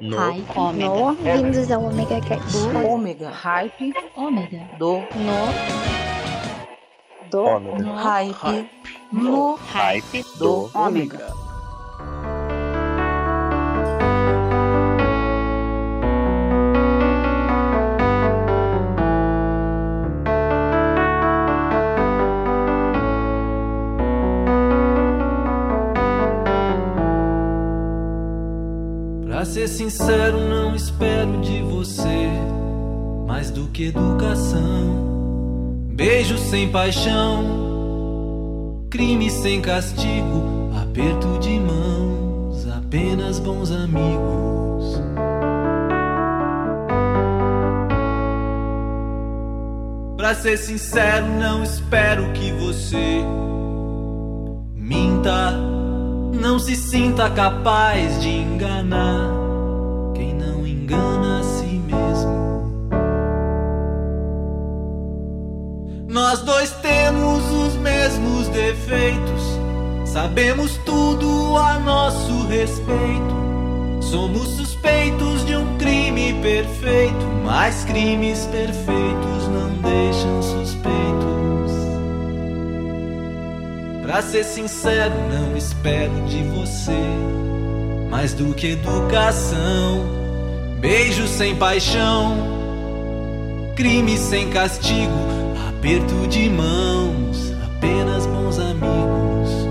No. Hype. Ômega. No, vindos ao Omega Cast. Ômega. Hype. Ômega. Do. No, do, Ômega. No. Hype. No. Hype Do. do Ômega. Que educação. Beijo sem paixão, crime sem castigo, aperto de mãos, apenas bons amigos. Pra ser sincero, não espero que você minta. Não se sinta capaz de enganar quem não engana Nós dois temos os mesmos defeitos, sabemos tudo a nosso respeito. Somos suspeitos de um crime perfeito, mas crimes perfeitos não deixam suspeitos. Pra ser sincero, não espero de você mais do que educação. Beijo sem paixão, crime sem castigo, aperto de mãos, apenas bons amigos.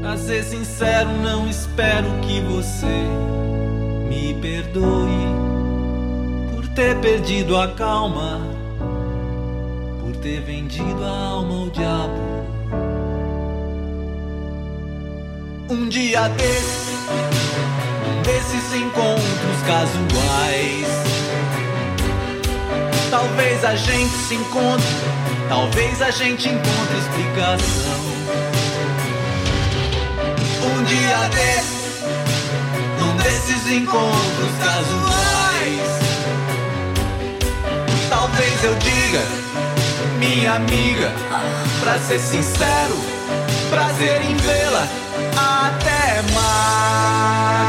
Pra ser sincero, não espero que você me perdoe por ter perdido a calma, ter vendido a alma ao diabo. Um dia desses, desses encontros casuais. Talvez a gente se encontre, talvez a gente encontre explicação. Um dia desses, num desses encontros casuais. Talvez eu diga, minha amiga, pra ser sincero, prazer em vê-la. Até mais.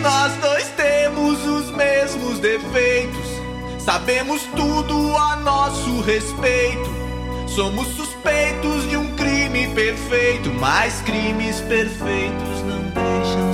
Nós dois temos os mesmos defeitos, sabemos tudo a nosso respeito. Somos suspeitos de um crime perfeito, mas crimes perfeitos não deixam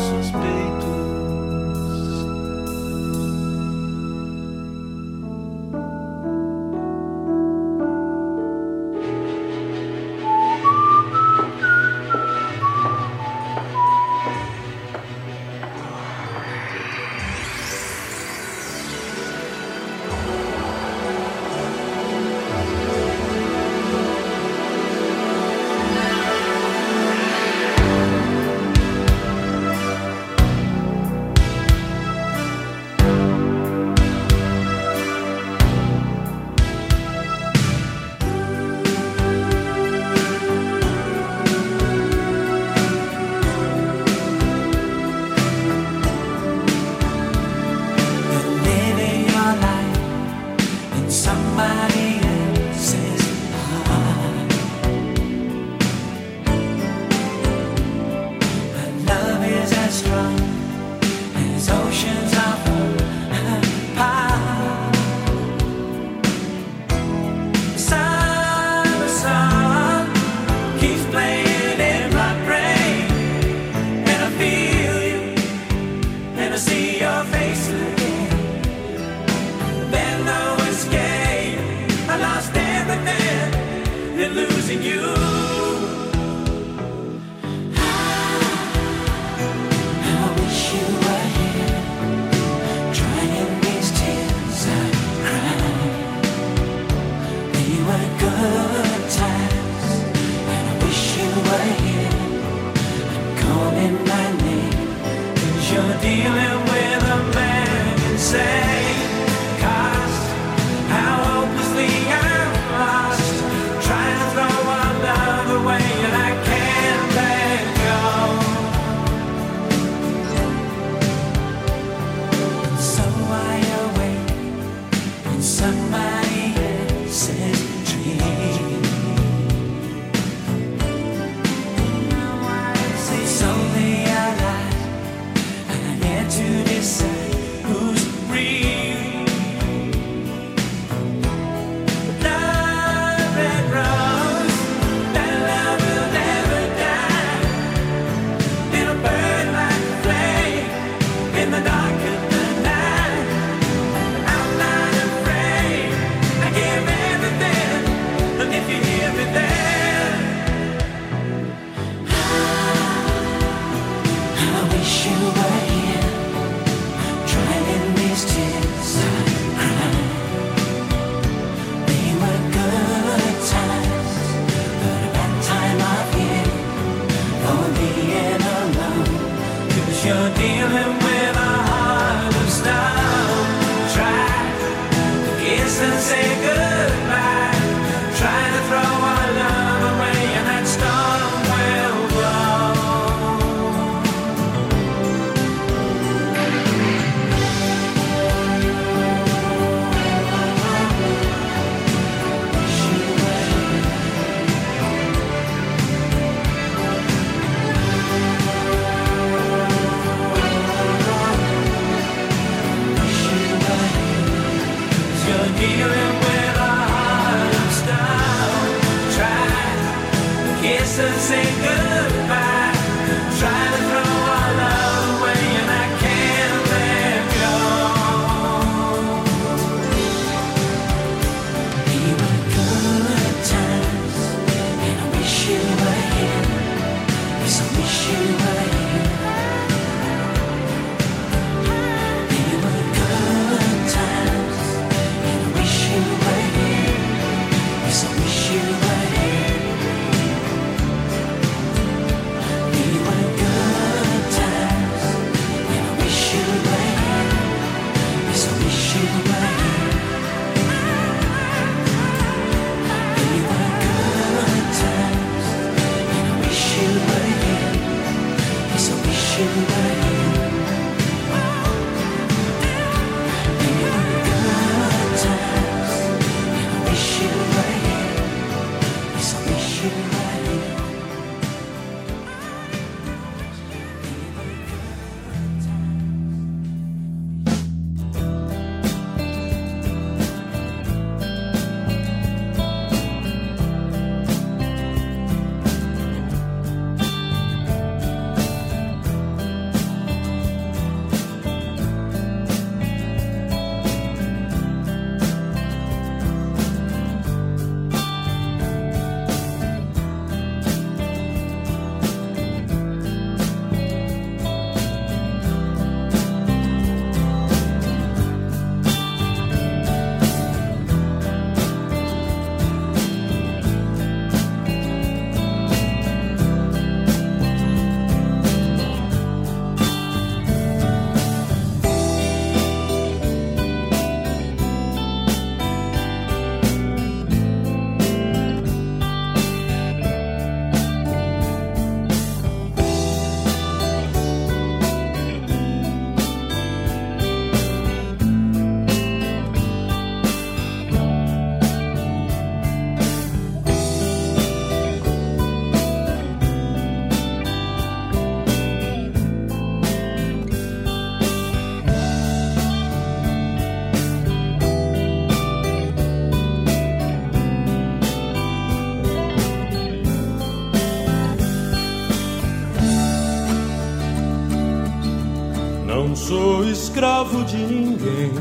escravo de ninguém.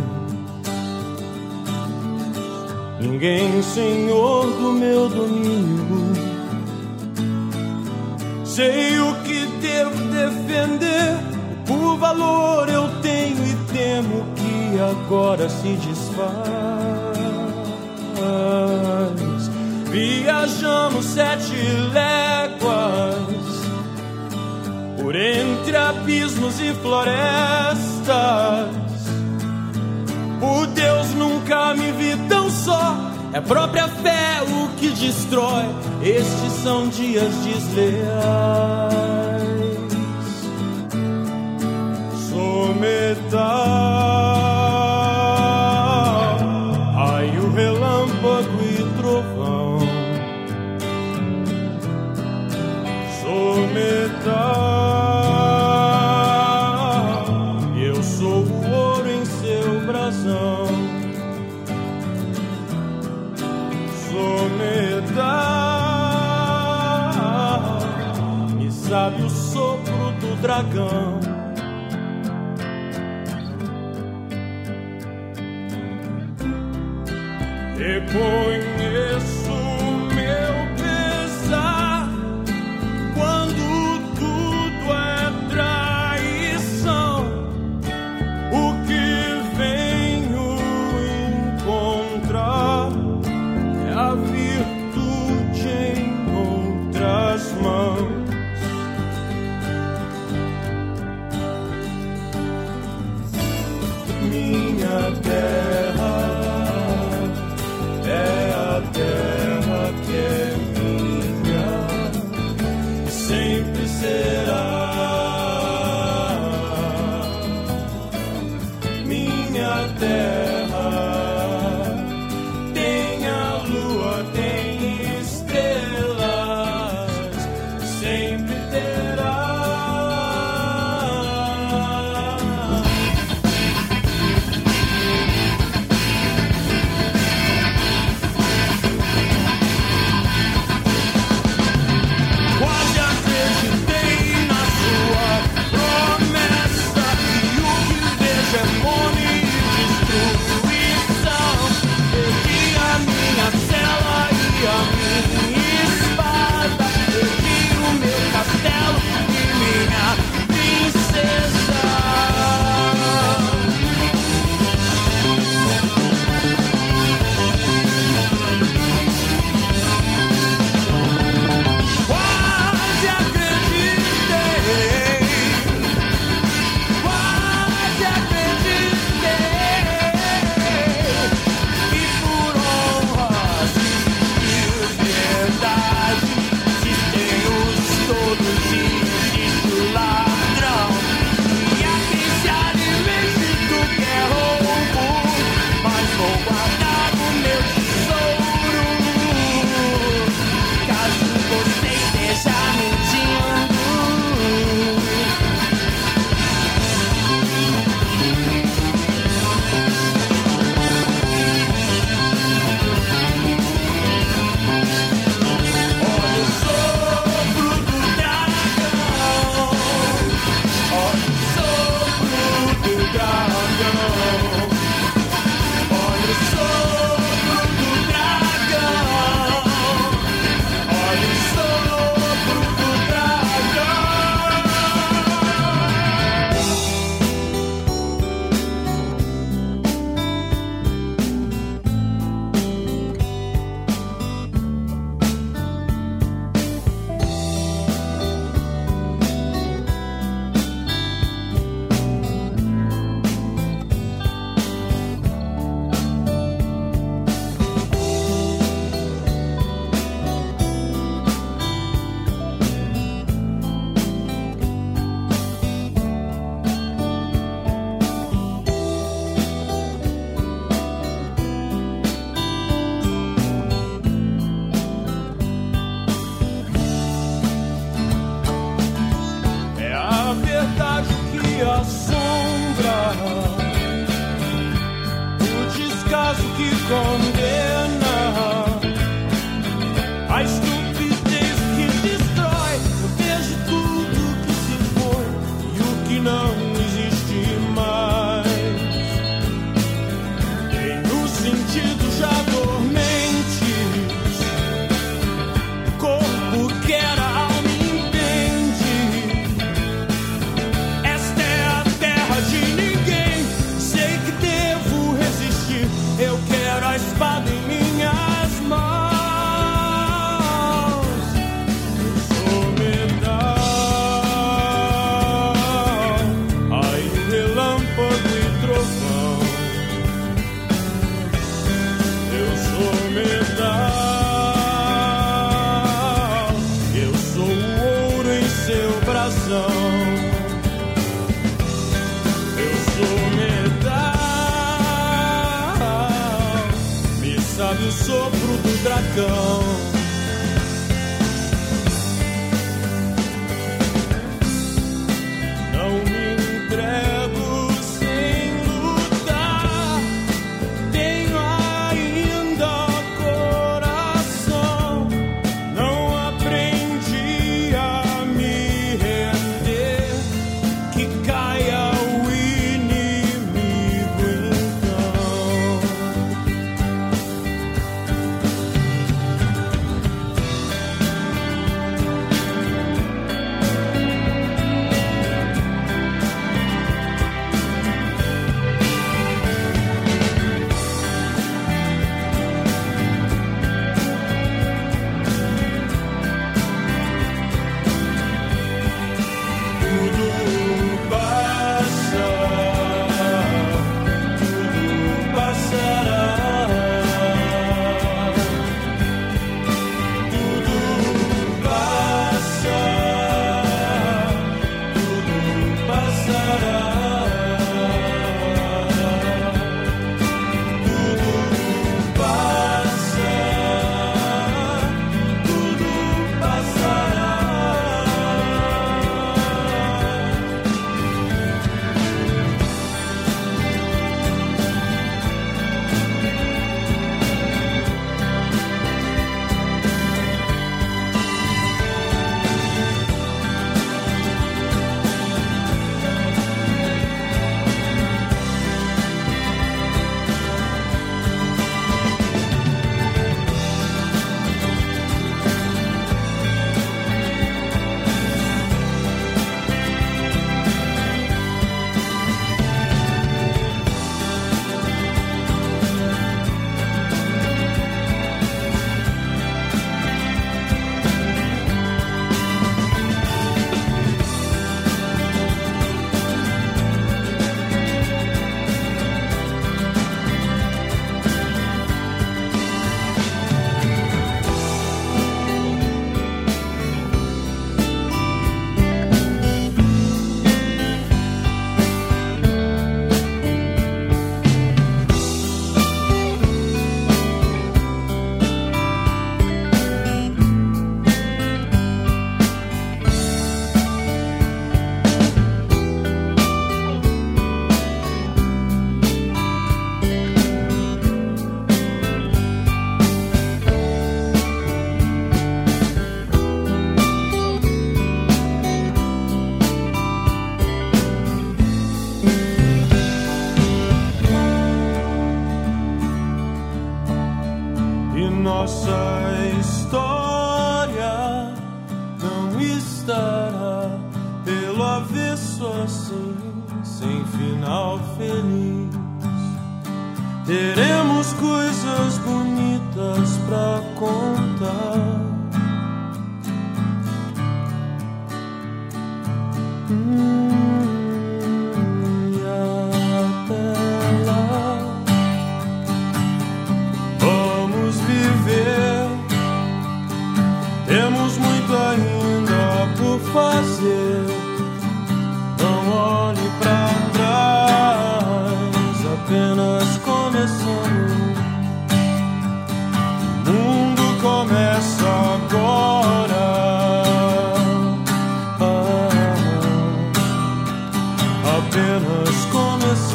Ninguém, senhor do meu domínio. Sei o que devo defender, o valor eu tenho e temo que agora se desfaz. Viajamos sete léguas por entre abismos e florestas voltas. Por Deus, nunca me vi tão só. É própria fé o que destrói. Estes são dias desleais. Sou metade. dragão. Depois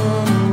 Oh.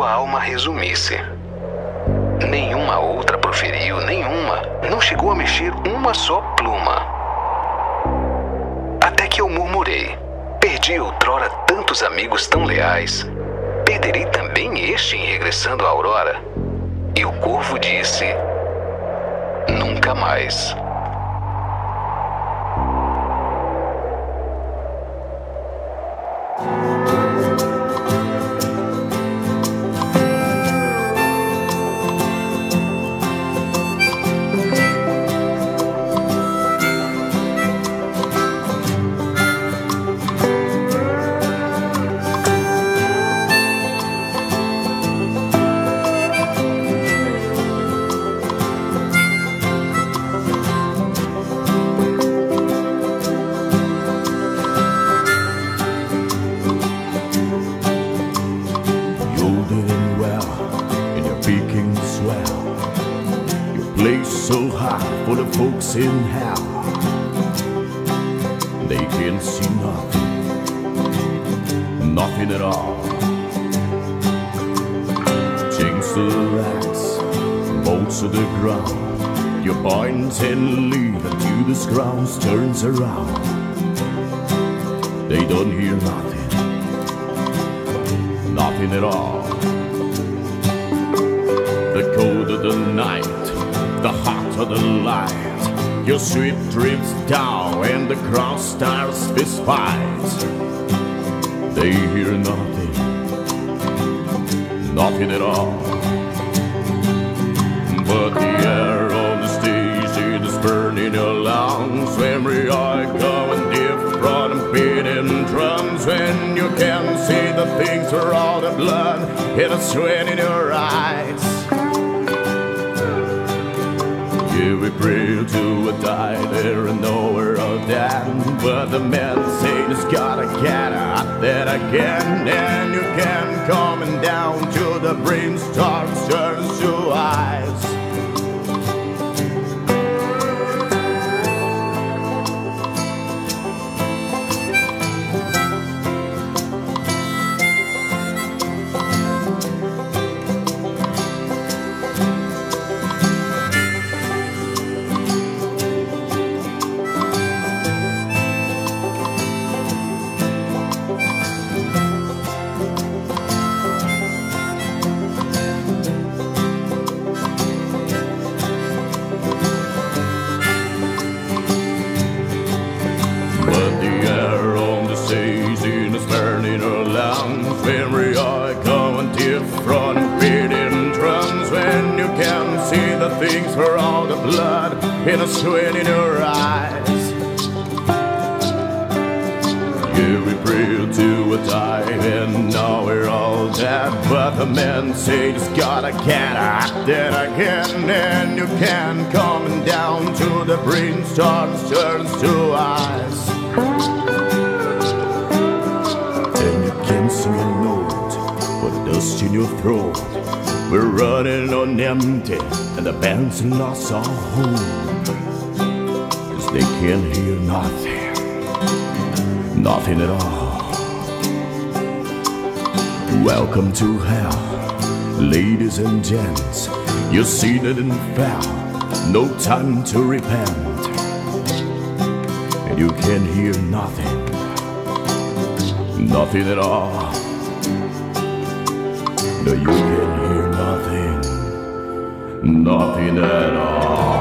Sua alma resumisse. Nenhuma outra proferiu, nenhuma. Não chegou a mexer uma só pluma. Até que eu murmurei. Perdi outrora tantos amigos tão leais. Perderei também este em regressando à aurora. E o corvo disse: Nunca mais. They can't see nothing, nothing at all. Chains to the racks, bolts to the ground. You point and lead until the ground turns around. They don't hear nothing nothing at all. The cold of the night, the heart of the light. Your sweet drifts down and the crowd starts fist fights. They hear nothing, nothing at all. But the air on the stage it is burning your lungs we are going different beating drums when you can see the things for all the blood it is sweat in your eyes. We pray to a die there and nowhere of that. But the men say it's gotta get out there again. And you can coming down to the brainstorm turns to eyes. In a sweat in your eyes. You we pray to a die and now we're all dead. But the men say just gotta get out there again And you can coming down to the brainstorms turns to eyes And you can sing a note with dust in your throat. We're running on empty and the band's lost our home they can't hear nothing Nothing at all. Welcome to hell, ladies and gents. You're seated and fell, no time to repent. And you can hear nothing, nothing at all. No, you can hear nothing, nothing at all.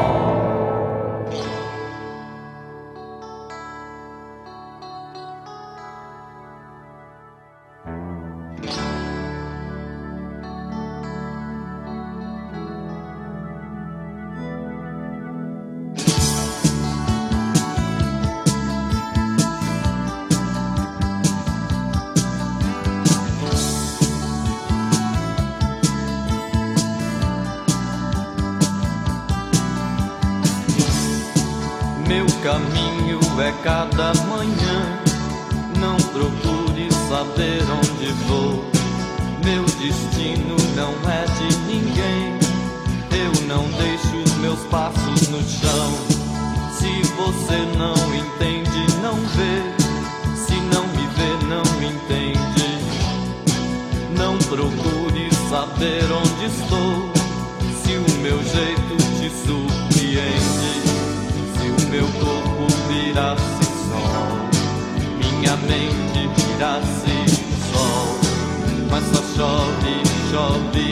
of the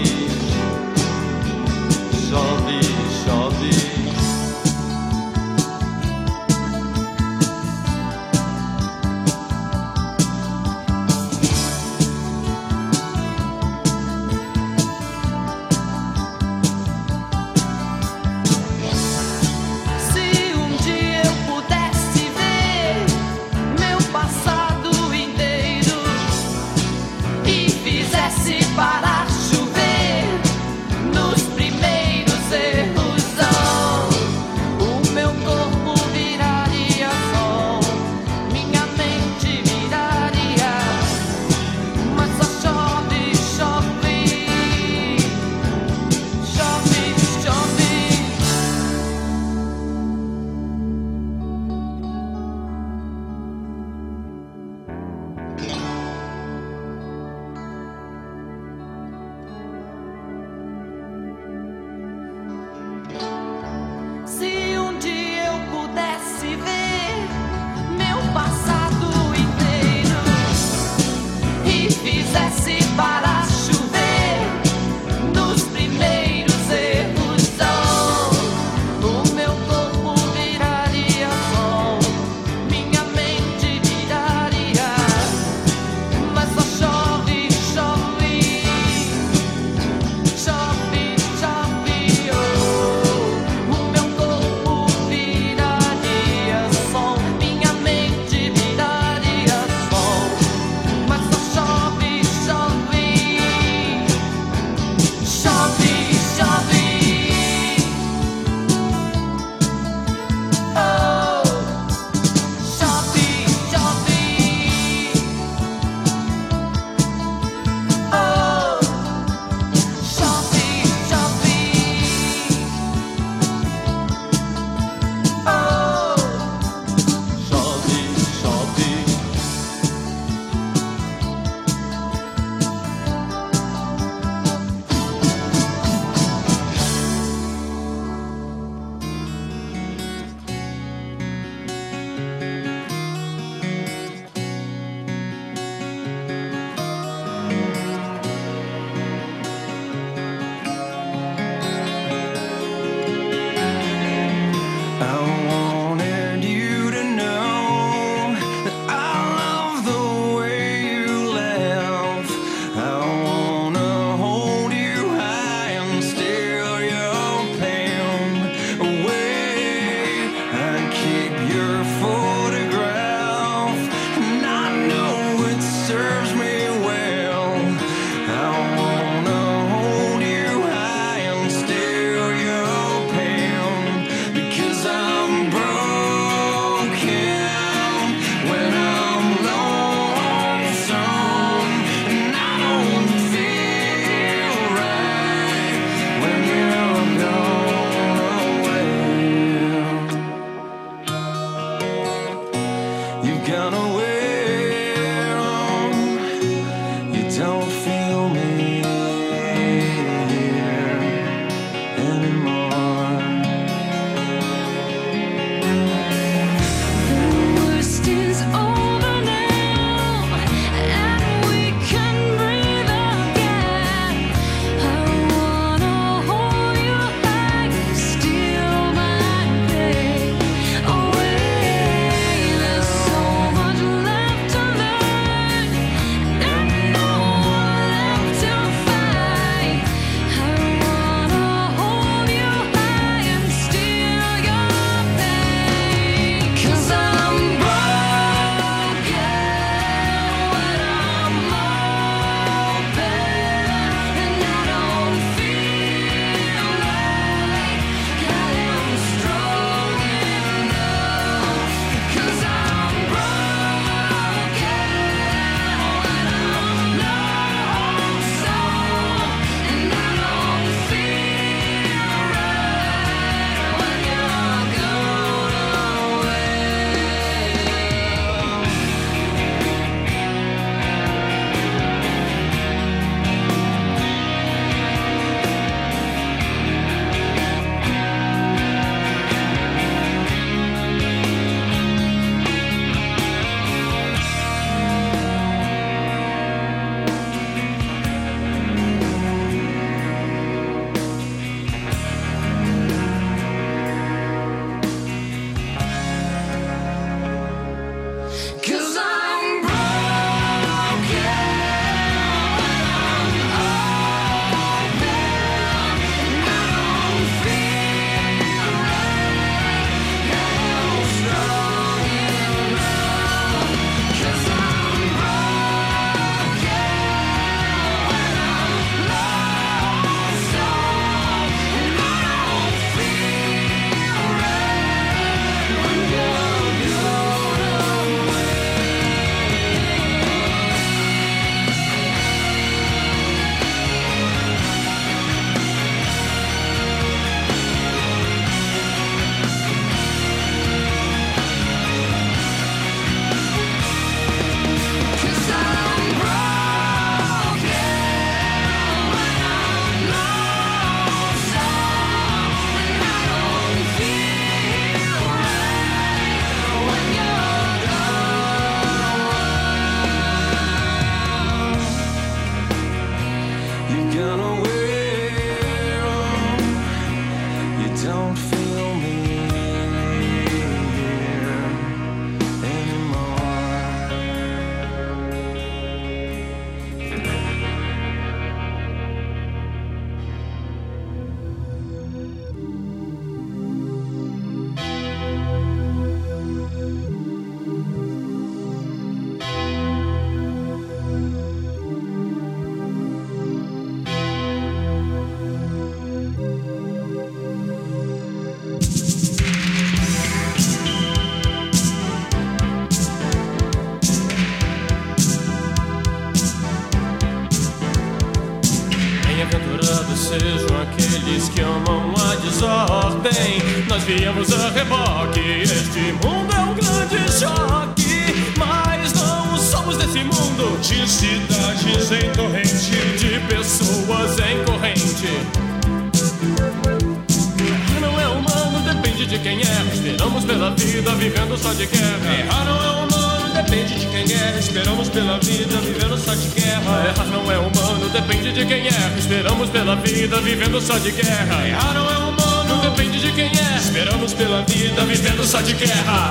Esperamos pela vida, vivendo só de guerra. Errar não é humano, depende de quem é. Esperamos pela vida, vivendo só de guerra. Errar não é humano, depende de quem é. Esperamos pela vida, vivendo só de guerra. Errar não é humano, depende de quem é. Esperamos pela vida, vivendo só de guerra.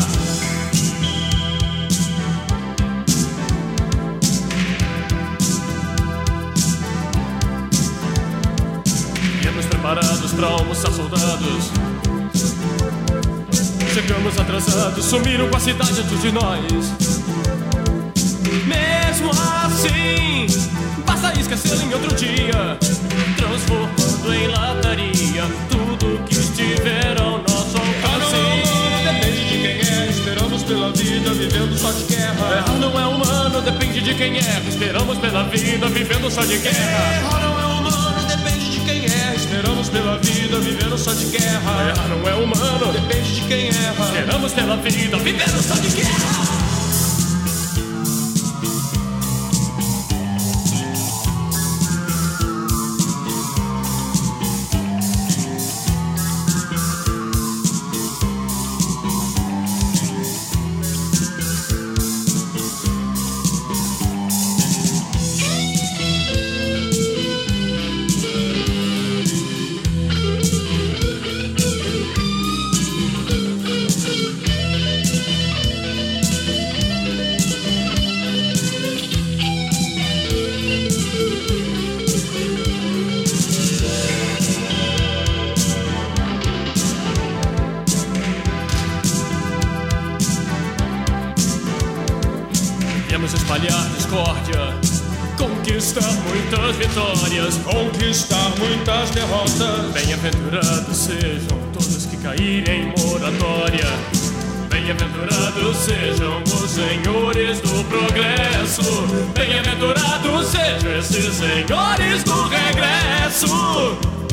Viemos preparados pra almoçar soldados. Chegamos atrasados, sumiram com a cidade antes de nós. Mesmo assim, basta esquecer em outro dia, transformando em lataria tudo que estiver ao nosso alcance. Depende de quem é, esperamos pela vida, vivendo só de guerra. Errar não é humano, depende de quem é, esperamos pela vida, vivendo só de guerra. Errar não é humano, esperamos pela vida, vivendo só de guerra. Errar não é humano, depende de quem erra, esperamos pela vida, vivendo só de guerra. Discórdia, conquistar muitas vitórias, conquistar muitas derrotas. Bem-aventurados sejam todos que caírem em moratória. Bem-aventurados sejam os senhores do progresso. Bem-aventurados sejam esses senhores do regresso.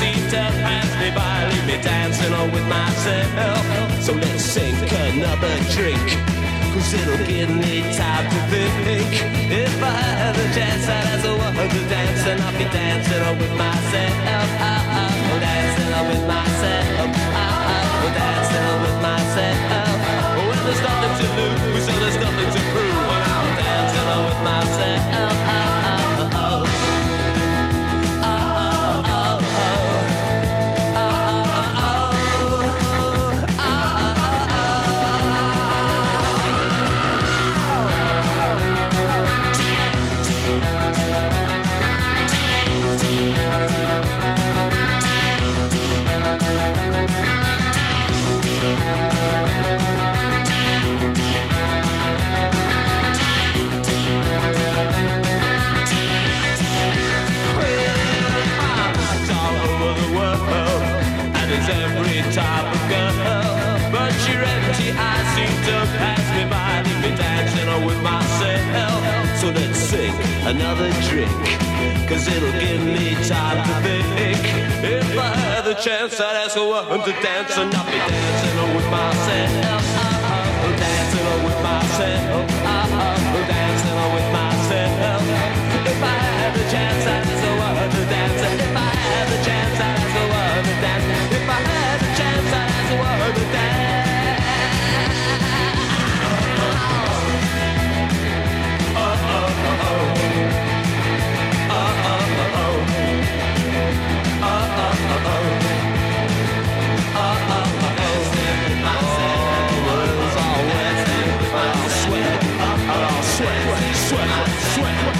Seem to pass me by, leave me dancing on with myself. So let's sink another drink. Cause it'll give me time to think. If I had the chance I'd ask a woman to dance And I'll be dancing on with myself. Oh, Dancing on with myself. Oh, Dancing on with myself. When there's nothing to lose And there's nothing to prove. I'm dancing on with myself another drink, cause it'll give me time to think. If I had the chance, I'd ask a woman to dance, and I'll be dancing with myself. Oh, dancing on with myself. Oh, dancing on with myself. If I had the chance, I'd ask a woman to dance. If I had the chance, I'd ask a woman to dance. If I had the chance, I'd ask a woman sweat. Sweat.